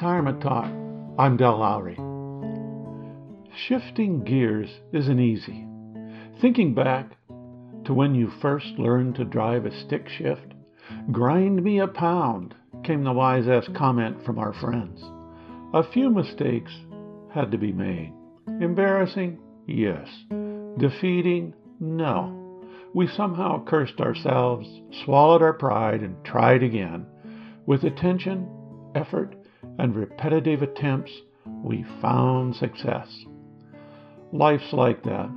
Retirement Talk. I'm Del Lowry. Shifting gears isn't easy. Thinking back to when you first learned to drive a stick shift, grind me a pound, came the wise ass comment from our friends. A few mistakes had to be made. Embarrassing? Yes. Defeating? No. We somehow cursed ourselves, swallowed our pride, and tried again. With attention, effort, and repetitive attempts, we found success. Life's like that.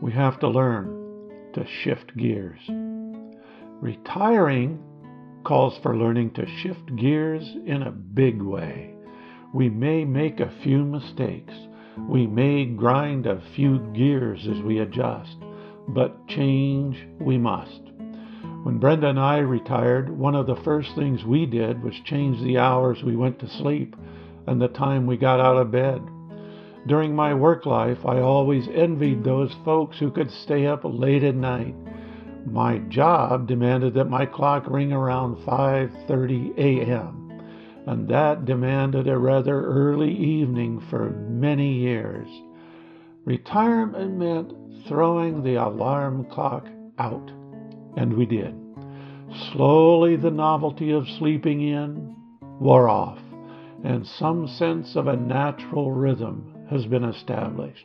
We have to learn to shift gears. Retiring calls for learning to shift gears in a big way. We may make a few mistakes. We may grind a few gears as we adjust, but change we must. When Brenda and I retired, one of the first things we did was change the hours we went to sleep and the time we got out of bed. During my work life, I always envied those folks who could stay up late at night. My job demanded that my clock ring around 5:30 a.m., and that demanded a rather early evening for many years. Retirement meant throwing the alarm clock out. And we did. Slowly, the novelty of sleeping in wore off, and some sense of a natural rhythm has been established.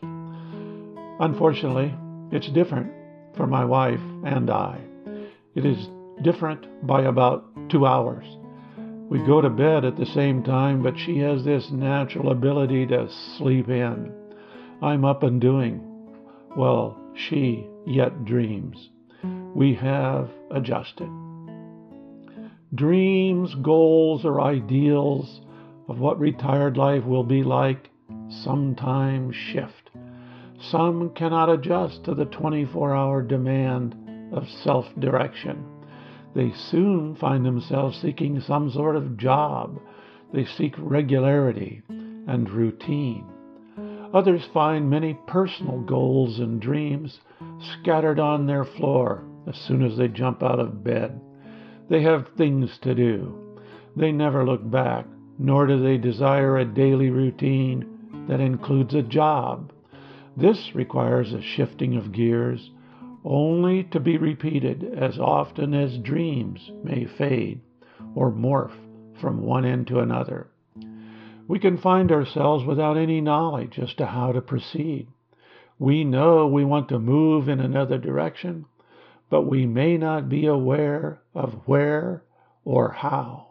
Unfortunately, it's different for my wife and I. It is different by about two hours. We go to bed at the same time, but she has this natural ability to sleep in. I'm up and doing. Well, she yet dreams we have adjusted. Dreams, goals, or ideals of what retired life will be like sometimes shift. Some cannot adjust to the 24 hour demand of self direction. They soon find themselves seeking some sort of job. They seek regularity and routine. Others find many personal goals and dreams scattered on their floor as soon as they jump out of bed. They have things to do. They never look back, nor do they desire a daily routine that includes a job. This requires a shifting of gears, only to be repeated as often as dreams may fade or morph from one end to another. We can find ourselves without any knowledge as to how to proceed. We know we want to move in another direction, but we may not be aware of where or how.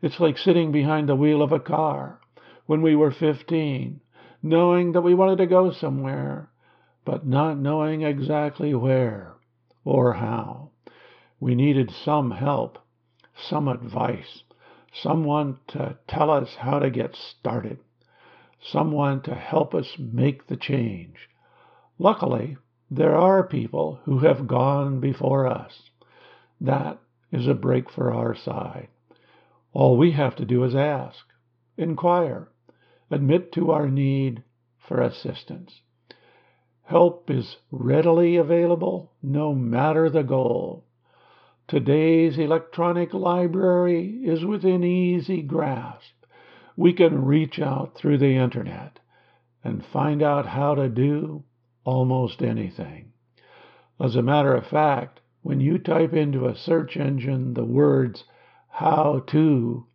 It's like sitting behind the wheel of a car when we were 15, knowing that we wanted to go somewhere, but not knowing exactly where or how. We needed some help, some advice, someone to tell us how to get started, someone to help us make the change. Luckily, there are people who have gone before us. That is a break for our side. All we have to do is ask, inquire, admit to our need for assistance. Help is readily available no matter the goal. Today's electronic library is within easy grasp. We can reach out through the internet and find out how to do almost anything. As a matter of fact, when you type into a search engine the words how to,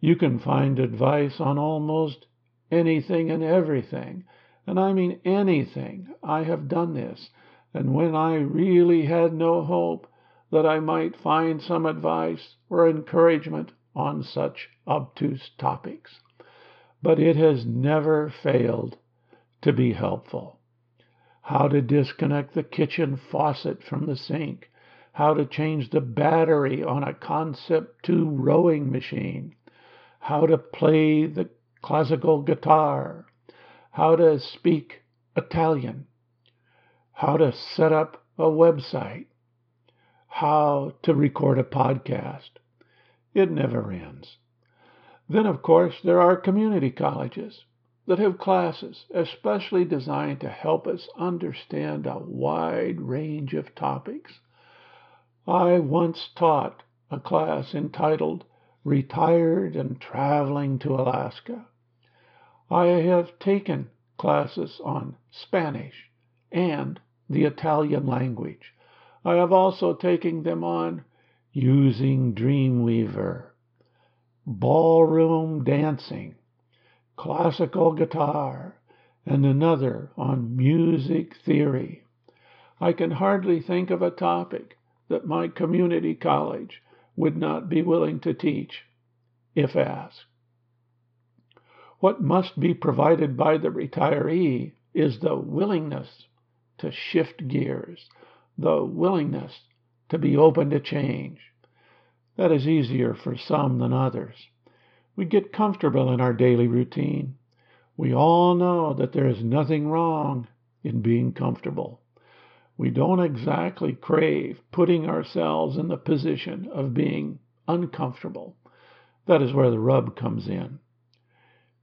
you can find advice on almost anything and everything. And I mean anything. I have done this. And when I really had no hope that I might find some advice or encouragement on such obtuse topics. But it has never failed to be helpful how to disconnect the kitchen faucet from the sink, how to change the battery on a Concept 2 rowing machine, how to play the classical guitar, how to speak Italian, how to set up a website, how to record a podcast. It never ends. Then, of course, there are community colleges that have classes especially designed to help us understand a wide range of topics. I once taught a class entitled retired and traveling to Alaska. I have taken classes on Spanish and the Italian language. I have also taken them on using Dreamweaver, ballroom dancing, classical guitar, and another on music theory. I can hardly think of a topic that my community college would not be willing to teach if asked. What must be provided by the retiree is the willingness to shift gears, the willingness to be open to change. That is easier for some than others. We get comfortable in our daily routine. We all know that there is nothing wrong in being comfortable. We don't exactly crave putting ourselves in the position of being uncomfortable. That is where the rub comes in.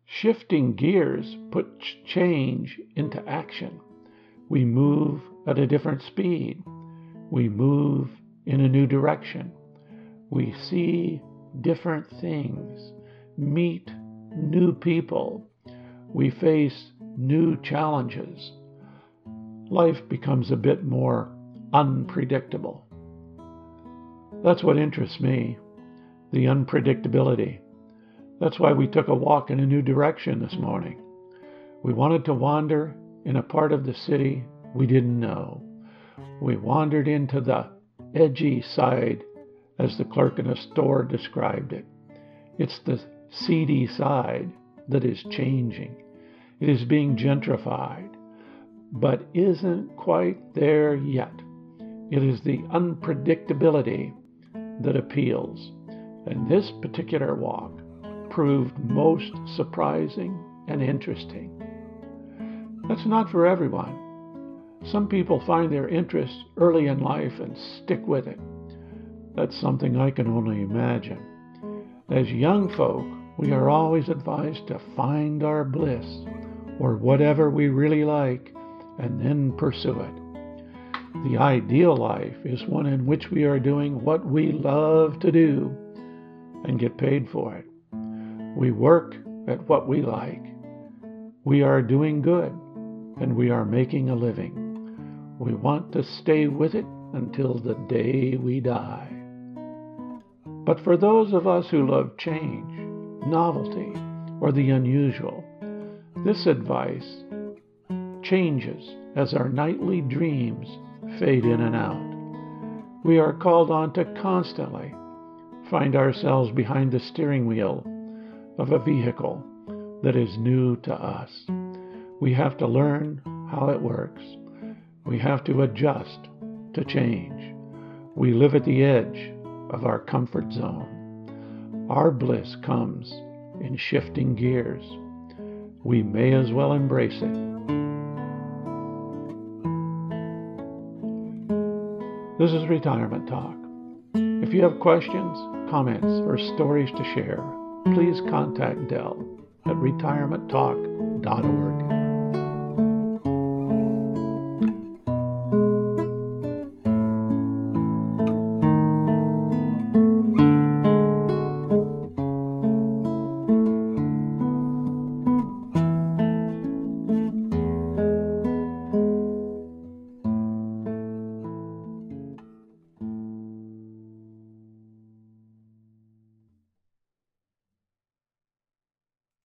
Shifting gears puts change into action. We move at a different speed. We move in a new direction. We see different things, meet new people. We face new challenges. Life becomes a bit more unpredictable. That's what interests me the unpredictability. That's why we took a walk in a new direction this morning. We wanted to wander in a part of the city we didn't know. We wandered into the edgy side, as the clerk in a store described it. It's the seedy side that is changing. It is being gentrified, but isn't quite there yet. It is the unpredictability that appeals. And this particular walk proved most surprising and interesting. That's not for everyone. Some people find their interest early in life and stick with it. That's something I can only imagine. As young folk, we are always advised to find our bliss or whatever we really like and then pursue it. The ideal life is one in which we are doing what we love to do and get paid for it. We work at what we like. We are doing good and we are making a living. We want to stay with it until the day we die. But for those of us who love change, novelty, or the unusual, this advice changes as our nightly dreams fade in and out. We are called on to constantly find ourselves behind the steering wheel of a vehicle that is new to us. We have to learn how it works. We have to adjust to change. We live at the edge of our comfort zone. Our bliss comes in shifting gears. We may as well embrace it. This is Retirement Talk. If you have questions, comments, or stories to share, please contact Del at retirementtalk.org.